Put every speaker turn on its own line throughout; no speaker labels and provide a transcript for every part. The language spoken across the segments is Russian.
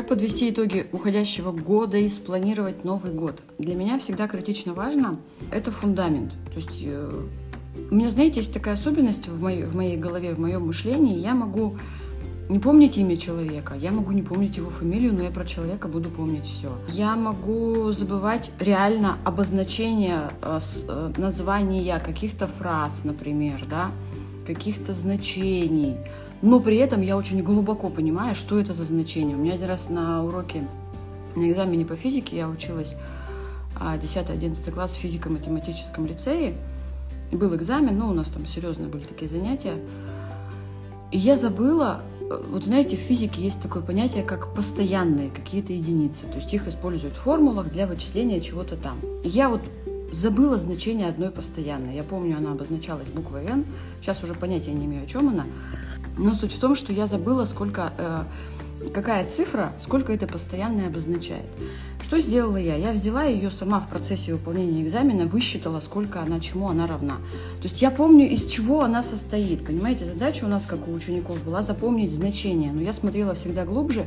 Как подвести итоги уходящего года и спланировать Новый год? Для меня всегда критично важно – это фундамент. То есть э, у меня, знаете, есть такая особенность в моей, в моей голове, в моем мышлении. Я могу не помнить имя человека, я могу не помнить его фамилию, но я про человека буду помнить все. Я могу забывать реально обозначение, э, э, названия каких-то фраз, например, да, каких-то значений – но при этом я очень глубоко понимаю, что это за значение. У меня один раз на уроке, на экзамене по физике я училась 10-11 а, класс в физико-математическом лицее. Был экзамен, ну, у нас там серьезные были такие занятия. И я забыла, вот знаете, в физике есть такое понятие, как постоянные какие-то единицы. То есть их используют в формулах для вычисления чего-то там. И я вот забыла значение одной постоянной. Я помню, она обозначалась буквой «Н». Сейчас уже понятия не имею, о чем она. Но суть в том, что я забыла, сколько, э, какая цифра, сколько это постоянное обозначает. Что сделала я? Я взяла ее сама в процессе выполнения экзамена, высчитала, сколько она, чему она равна. То есть я помню, из чего она состоит. Понимаете, задача у нас, как у учеников, была запомнить значение. Но я смотрела всегда глубже,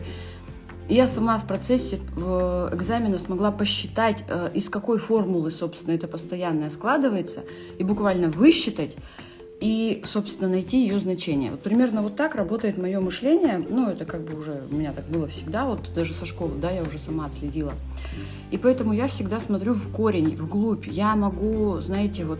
я сама в процессе экзамена смогла посчитать, э, из какой формулы, собственно, это постоянное складывается, и буквально высчитать, и, собственно, найти ее значение. Вот примерно вот так работает мое мышление. Ну, это как бы уже у меня так было всегда, вот даже со школы, да, я уже сама отследила. И поэтому я всегда смотрю в корень, вглубь. Я могу, знаете, вот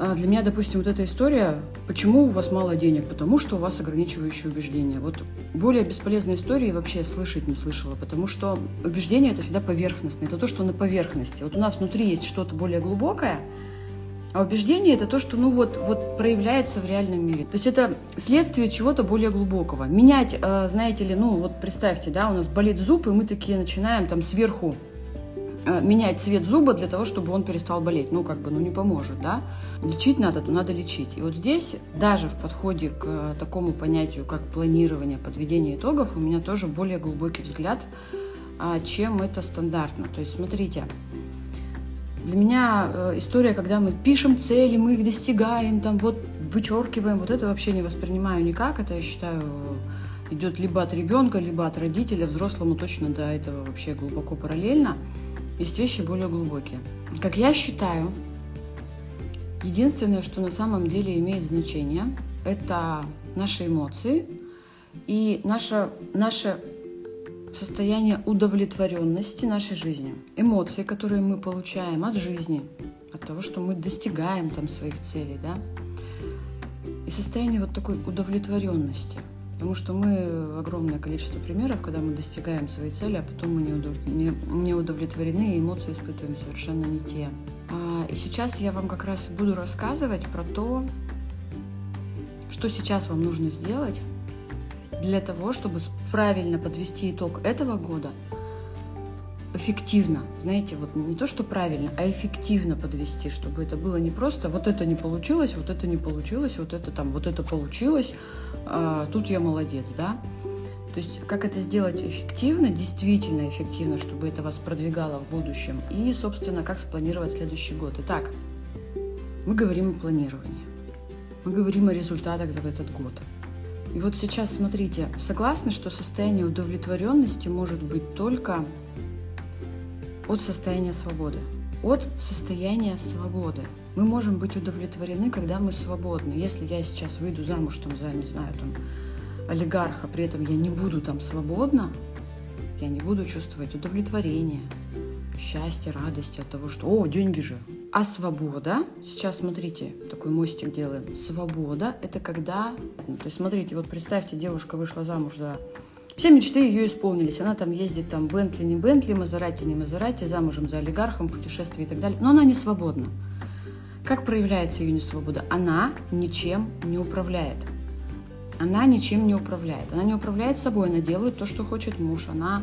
а, для меня, допустим, вот эта история, почему у вас мало денег? Потому что у вас ограничивающие убеждения. Вот более бесполезной истории вообще слышать не слышала, потому что убеждение это всегда поверхностное, это то, что на поверхности. Вот у нас внутри есть что-то более глубокое, а убеждение это то, что ну вот, вот проявляется в реальном мире. То есть это следствие чего-то более глубокого. Менять, э, знаете ли, ну вот представьте, да, у нас болит зуб, и мы такие начинаем там сверху э, менять цвет зуба для того, чтобы он перестал болеть. Ну, как бы, ну, не поможет, да? Лечить надо, то надо лечить. И вот здесь, даже в подходе к э, такому понятию, как планирование, подведение итогов, у меня тоже более глубокий взгляд, а, чем это стандартно. То есть, смотрите, для меня э, история, когда мы пишем цели, мы их достигаем, там вот вычеркиваем, вот это вообще не воспринимаю никак. Это, я считаю, идет либо от ребенка, либо от родителя. Взрослому точно до этого вообще глубоко параллельно. Есть вещи более глубокие. Как я считаю, единственное, что на самом деле имеет значение, это наши эмоции и наше, наше состояние удовлетворенности нашей жизнью. Эмоции, которые мы получаем от жизни, от того, что мы достигаем там своих целей, да, и состояние вот такой удовлетворенности. Потому что мы огромное количество примеров, когда мы достигаем своей цели, а потом мы не, удов... не, не удовлетворены, и эмоции испытываем совершенно не те. А, и сейчас я вам как раз буду рассказывать про то, что сейчас вам нужно сделать, для того, чтобы правильно подвести итог этого года, эффективно, знаете, вот не то, что правильно, а эффективно подвести, чтобы это было не просто вот это не получилось, вот это не получилось, вот это там, вот это получилось, а, тут я молодец, да. То есть как это сделать эффективно, действительно эффективно, чтобы это вас продвигало в будущем, и, собственно, как спланировать следующий год. Итак, мы говорим о планировании, мы говорим о результатах за этот год. И вот сейчас смотрите, согласны, что состояние удовлетворенности может быть только от состояния свободы. От состояния свободы. Мы можем быть удовлетворены, когда мы свободны. Если я сейчас выйду замуж там, за, не знаю, там, олигарха, при этом я не буду там свободна, я не буду чувствовать удовлетворение, счастье, радость от того, что «О, деньги же!» А свобода, сейчас смотрите, такой мостик делаем. Свобода – это когда, ну, то есть смотрите, вот представьте, девушка вышла замуж за все мечты ее исполнились. Она там ездит, там, Бентли, не Бентли, Мазерати, не Мазерати, замужем за олигархом, путешествие и так далее. Но она не свободна. Как проявляется ее несвобода? Она ничем не управляет. Она ничем не управляет. Она не управляет собой, она делает то, что хочет муж. Она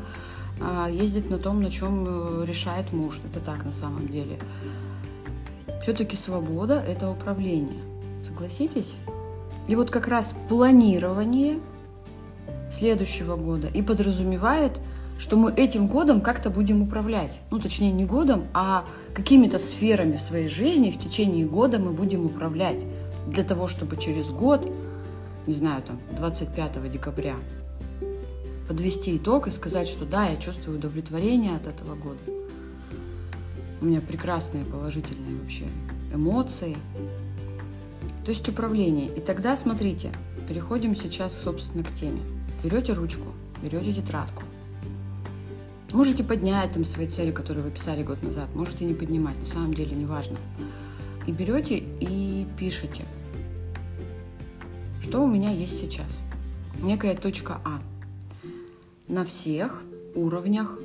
а, ездит на том, на чем э, решает муж. Это так на самом деле. Все-таки свобода – это управление. Согласитесь? И вот как раз планирование следующего года и подразумевает, что мы этим годом как-то будем управлять. Ну, точнее, не годом, а какими-то сферами своей жизни в течение года мы будем управлять. Для того, чтобы через год, не знаю, там, 25 декабря подвести итог и сказать, что да, я чувствую удовлетворение от этого года. У меня прекрасные положительные вообще эмоции. То есть управление. И тогда, смотрите, переходим сейчас, собственно, к теме. Берете ручку, берете тетрадку. Можете поднять там свои цели, которые вы писали год назад, можете не поднимать, на самом деле не важно. И берете и пишете, что у меня есть сейчас. Некая точка А на всех уровнях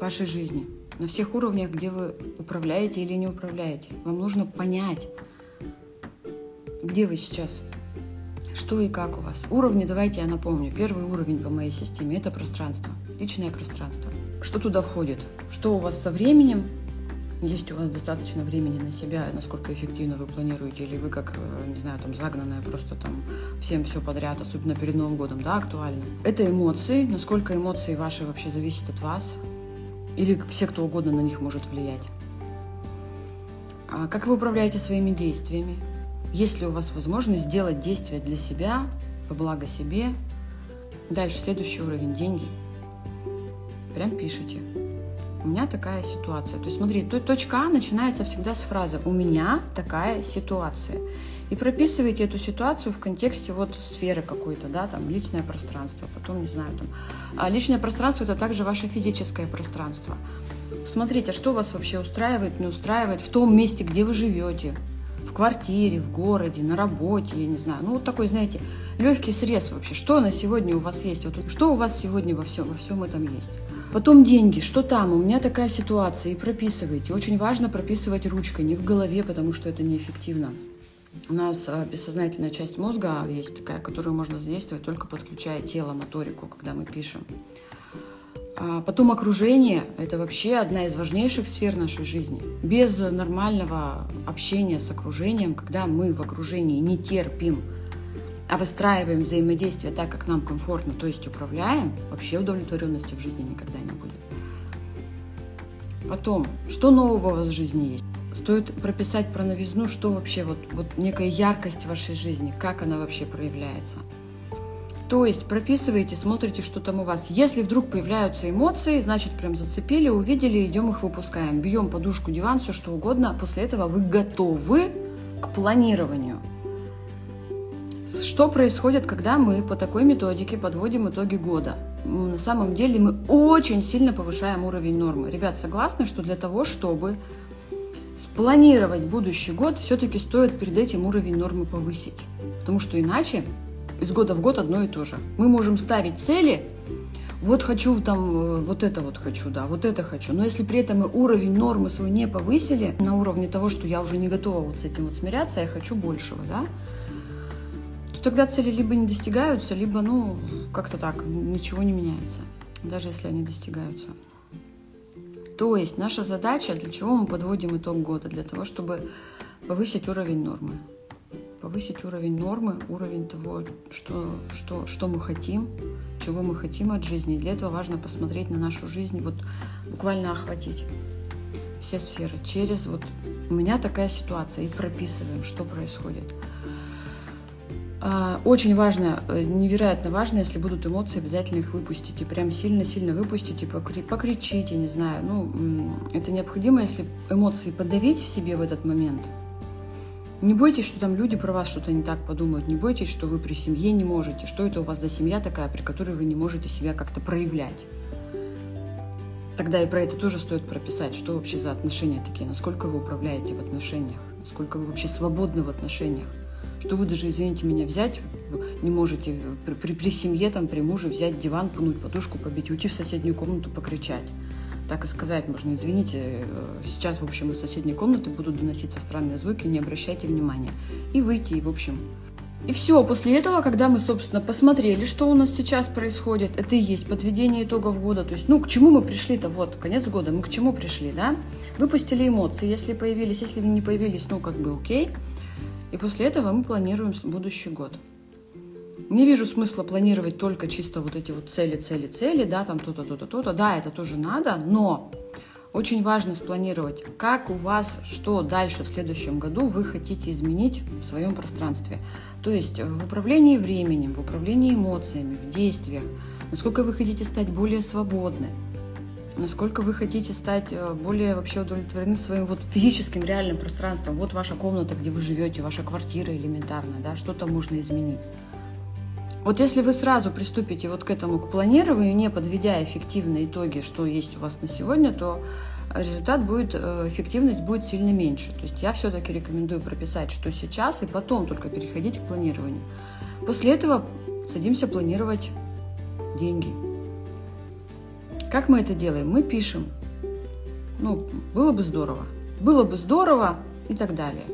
вашей жизни, на всех уровнях, где вы управляете или не управляете. Вам нужно понять, где вы сейчас, что и как у вас. Уровни, давайте я напомню. Первый уровень по моей системе – это пространство, личное пространство. Что туда входит? Что у вас со временем? Есть у вас достаточно времени на себя, насколько эффективно вы планируете, или вы как, э, не знаю, там загнанная просто там всем все подряд, особенно перед Новым годом, да, актуально. Это эмоции, насколько эмоции ваши вообще зависят от вас, или все кто угодно на них может влиять. А как вы управляете своими действиями? Есть ли у вас возможность сделать действия для себя, по благо себе? Дальше, следующий уровень – деньги. Прям пишите. У меня такая ситуация. То есть смотри, точка А начинается всегда с фразы «У меня такая ситуация». И прописывайте эту ситуацию в контексте вот сферы какой-то, да, там личное пространство, потом, не знаю, там. А личное пространство – это также ваше физическое пространство. Смотрите, что вас вообще устраивает, не устраивает в том месте, где вы живете, в квартире, в городе, на работе, я не знаю. Ну, вот такой, знаете, легкий срез вообще. Что на сегодня у вас есть? Вот что у вас сегодня во всем, во всем этом есть? Потом деньги. Что там? У меня такая ситуация. И прописывайте. Очень важно прописывать ручкой, не в голове, потому что это неэффективно. У нас а, бессознательная часть мозга есть такая, которую можно задействовать только подключая тело, моторику, когда мы пишем. А потом окружение – это вообще одна из важнейших сфер нашей жизни. Без нормального общения с окружением, когда мы в окружении не терпим, а выстраиваем взаимодействие так, как нам комфортно, то есть управляем, вообще удовлетворенности в жизни никогда не будет. Потом, что нового у вас в жизни есть? Стоит прописать про новизну, что вообще вот, вот некая яркость вашей жизни, как она вообще проявляется – то есть прописываете, смотрите, что там у вас. Если вдруг появляются эмоции, значит, прям зацепили, увидели, идем их выпускаем. Бьем подушку, диван, все что угодно. После этого вы готовы к планированию. Что происходит, когда мы по такой методике подводим итоги года? На самом деле мы очень сильно повышаем уровень нормы. Ребят, согласны, что для того, чтобы спланировать будущий год, все-таки стоит перед этим уровень нормы повысить. Потому что иначе из года в год одно и то же. Мы можем ставить цели, вот хочу там, э, вот это вот хочу, да, вот это хочу. Но если при этом мы уровень нормы свой не повысили на уровне того, что я уже не готова вот с этим вот смиряться, я хочу большего, да, тогда цели либо не достигаются, либо, ну, как-то так, ничего не меняется, даже если они достигаются. То есть наша задача, для чего мы подводим итог года? Для того, чтобы повысить уровень нормы повысить уровень нормы, уровень того, что, что, что мы хотим, чего мы хотим от жизни. Для этого важно посмотреть на нашу жизнь, вот буквально охватить все сферы через вот у меня такая ситуация и прописываем, что происходит. А, очень важно, э, невероятно важно, если будут эмоции, обязательно их выпустите. Прям сильно-сильно выпустите, покри покричите, не знаю. Ну, это необходимо, если эмоции подавить в себе в этот момент – не бойтесь, что там люди про вас что-то не так подумают. Не бойтесь, что вы при семье не можете. Что это у вас за семья такая, при которой вы не можете себя как-то проявлять. Тогда и про это тоже стоит прописать, что вообще за отношения такие, насколько вы управляете в отношениях, насколько вы вообще свободны в отношениях. Что вы даже, извините меня, взять не можете при, при, при семье, там, при муже взять диван, пнуть подушку, побить, уйти в соседнюю комнату, покричать так и сказать можно, извините, э, сейчас, в общем, из соседней комнаты будут доноситься странные звуки, не обращайте внимания. И выйти, и, в общем, и все, после этого, когда мы, собственно, посмотрели, что у нас сейчас происходит, это и есть подведение итогов года. То есть, ну, к чему мы пришли-то? Вот, конец года, мы к чему пришли, да? Выпустили эмоции, если появились, если не появились, ну, как бы окей. И после этого мы планируем будущий год. Не вижу смысла планировать только чисто вот эти вот цели, цели, цели, да, там то-то, то-то, то-то. Да, это тоже надо, но очень важно спланировать, как у вас, что дальше в следующем году вы хотите изменить в своем пространстве. То есть в управлении временем, в управлении эмоциями, в действиях. насколько вы хотите стать более свободны, насколько вы хотите стать э, более вообще удовлетворены своим вот физическим реальным пространством. Вот ваша комната, где вы живете, ваша квартира элементарно, да, что-то можно изменить. Вот если вы сразу приступите вот к этому, к планированию, не подведя эффективные итоги, что есть у вас на сегодня, то результат будет, э, эффективность будет сильно меньше. То есть я все-таки рекомендую прописать, что сейчас, и потом только переходить к планированию. После этого садимся планировать деньги. Как мы это делаем? Мы пишем, ну, было бы здорово, было бы здорово и так далее.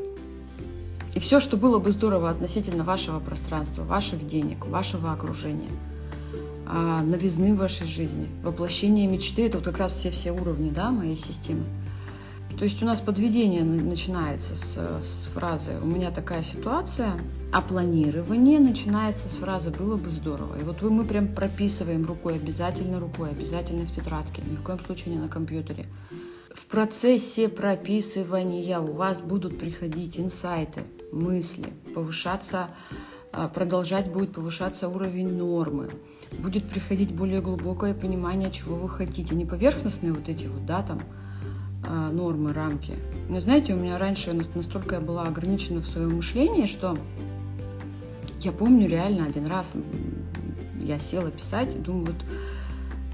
И все, что было бы здорово относительно вашего пространства, ваших денег, вашего окружения, а, новизны в вашей жизни, воплощение мечты, это вот как раз все-все уровни да, моей системы. То есть у нас подведение начинается с, с фразы «у меня такая ситуация», а планирование начинается с фразы «было бы здорово». И вот мы прям прописываем рукой, обязательно рукой, обязательно в тетрадке, ни в коем случае не на компьютере. В процессе прописывания у вас будут приходить инсайты, мысли, повышаться, а, продолжать будет повышаться уровень нормы, будет приходить более глубокое понимание, чего вы хотите. Не поверхностные вот эти вот, да, там, нормы, рамки. Но знаете, у меня раньше настолько я была ограничена в своем мышлении, что я помню реально один раз я села писать, и думаю, вот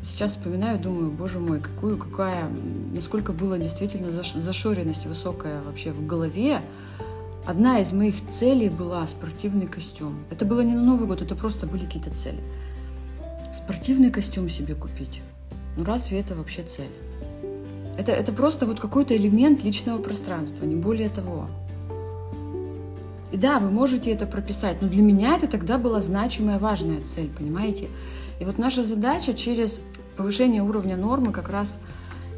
сейчас вспоминаю, думаю, боже мой, какую, какая, насколько было действительно зашоренность высокая вообще в голове, Одна из моих целей была спортивный костюм. Это было не на Новый год, это просто были какие-то цели. Спортивный костюм себе купить. Ну разве это вообще цель? Это, это просто вот какой-то элемент личного пространства, не более того. И да, вы можете это прописать, но для меня это тогда была значимая, важная цель, понимаете? И вот наша задача через повышение уровня нормы как раз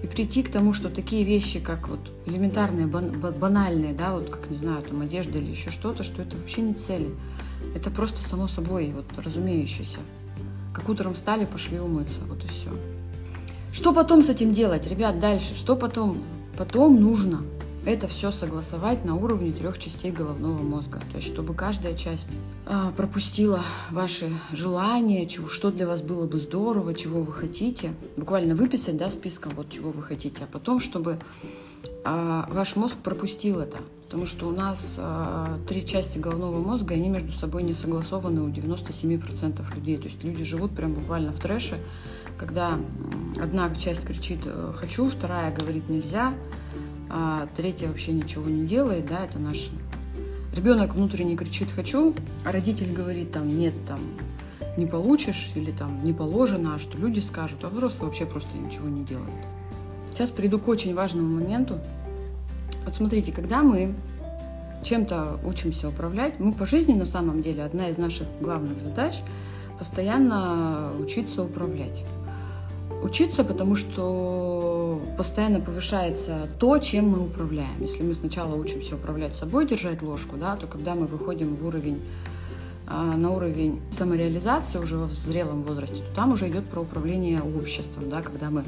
и прийти к тому, что такие вещи, как вот элементарные, банальные, да, вот как, не знаю, там одежда или еще что-то, что это вообще не цели. Это просто само собой, вот разумеющееся. Как утром встали, пошли умыться, вот и все. Что потом с этим делать, ребят, дальше? Что потом? Потом нужно это все согласовать на уровне трех частей головного мозга. То есть, чтобы каждая часть а, пропустила ваши желания, чего, что для вас было бы здорово, чего вы хотите. Буквально выписать, да, списком, вот чего вы хотите. А потом, чтобы а, ваш мозг пропустил это. Потому что у нас а, три части головного мозга, они между собой не согласованы у 97% людей. То есть люди живут прям буквально в трэше, когда одна часть кричит э, «хочу», вторая говорит «нельзя», а третья вообще ничего не делает, да, это наш ребенок внутренне кричит «хочу», а родитель говорит там «нет, там не получишь» или там «не положено», а что люди скажут, а взрослый вообще просто ничего не делает. Сейчас приду к очень важному моменту. Вот смотрите, когда мы чем-то учимся управлять, мы по жизни на самом деле, одна из наших главных задач – постоянно учиться управлять. Учиться, потому что постоянно повышается то, чем мы управляем. Если мы сначала учимся управлять собой, держать ложку, да, то когда мы выходим в уровень а, на уровень самореализации уже в зрелом возрасте, то там уже идет про управление обществом, да, когда мы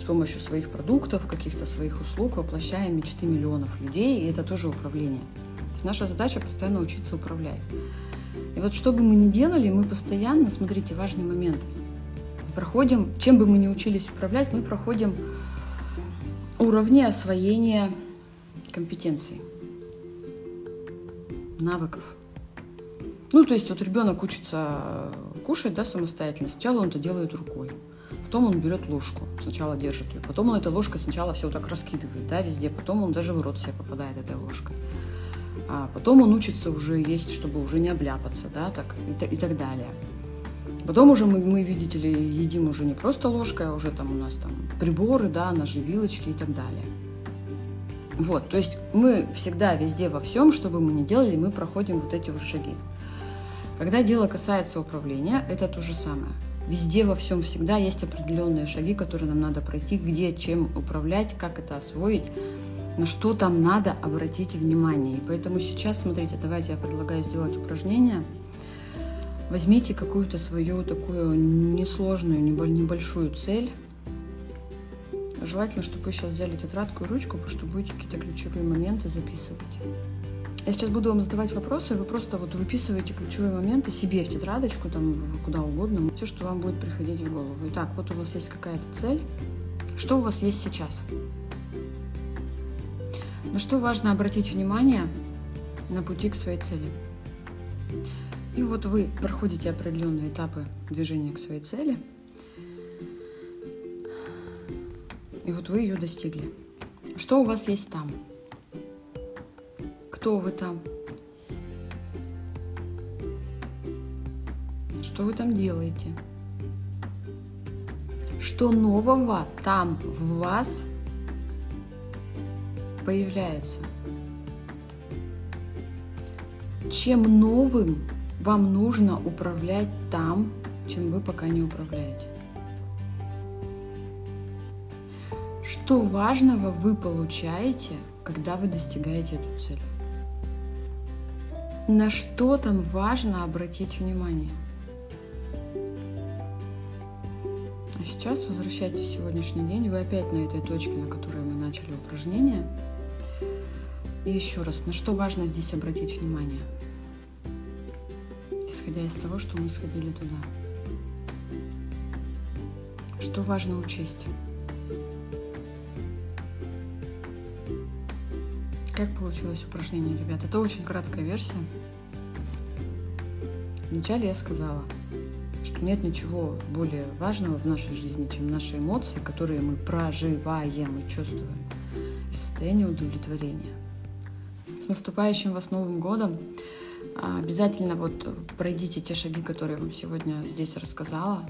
с помощью своих продуктов, каких-то своих услуг воплощаем мечты миллионов людей, и это тоже управление. Наша задача постоянно учиться управлять. И вот что бы мы ни делали, мы постоянно, смотрите, важный момент – проходим, чем бы мы ни учились управлять, мы проходим уровни освоения компетенций, навыков. Ну, то есть вот ребенок учится кушать, да, самостоятельно. Сначала он это делает рукой. Потом он берет ложку, сначала держит ее. Потом он этой ложкой сначала все вот так раскидывает, да, везде. Потом он даже в рот себе попадает этой ложкой. А потом он учится уже есть, чтобы уже не обляпаться, да, так и, и так далее. Потом уже мы, мы, видите ли, едим уже не просто ложкой, а уже там у нас там приборы, да, ножи, вилочки и так далее. Вот, то есть мы всегда везде во всем, что бы мы ни делали, мы проходим вот эти вот шаги. Когда дело касается управления, это то же самое. Везде во всем всегда есть определенные шаги, которые нам надо пройти, где, чем управлять, как это освоить, на что там надо обратить внимание. И поэтому сейчас, смотрите, давайте я предлагаю сделать упражнение – Возьмите какую-то свою такую несложную, небольшую цель. Желательно, чтобы вы сейчас взяли тетрадку и ручку, потому что будете какие-то ключевые моменты записывать. Я сейчас буду вам задавать вопросы, вы просто вот выписываете ключевые моменты себе в тетрадочку, там, куда угодно, все, что вам будет приходить в голову. Итак, вот у вас есть какая-то цель. Что у вас есть сейчас? На что важно обратить внимание на пути к своей цели? И вот вы проходите определенные этапы движения к своей цели, и вот вы ее достигли. Что у вас есть там? Кто вы там? Что вы там делаете? Что нового там в вас появляется? Чем новым вам нужно управлять там, чем вы пока не управляете? Что важного вы получаете, когда вы достигаете эту цель? На что там важно обратить внимание? А сейчас возвращайтесь в сегодняшний день. Вы опять на этой точке, на которой мы начали упражнение. И еще раз, на что важно здесь обратить внимание? Исходя из того, что мы сходили туда. Что важно учесть? Как получилось упражнение, ребят? Это очень краткая версия. Вначале я сказала, что нет ничего более важного в нашей жизни, чем наши эмоции, которые мы проживаем и чувствуем, и состояние удовлетворения. С наступающим вас Новым годом! Обязательно вот пройдите те шаги, которые я вам сегодня здесь рассказала.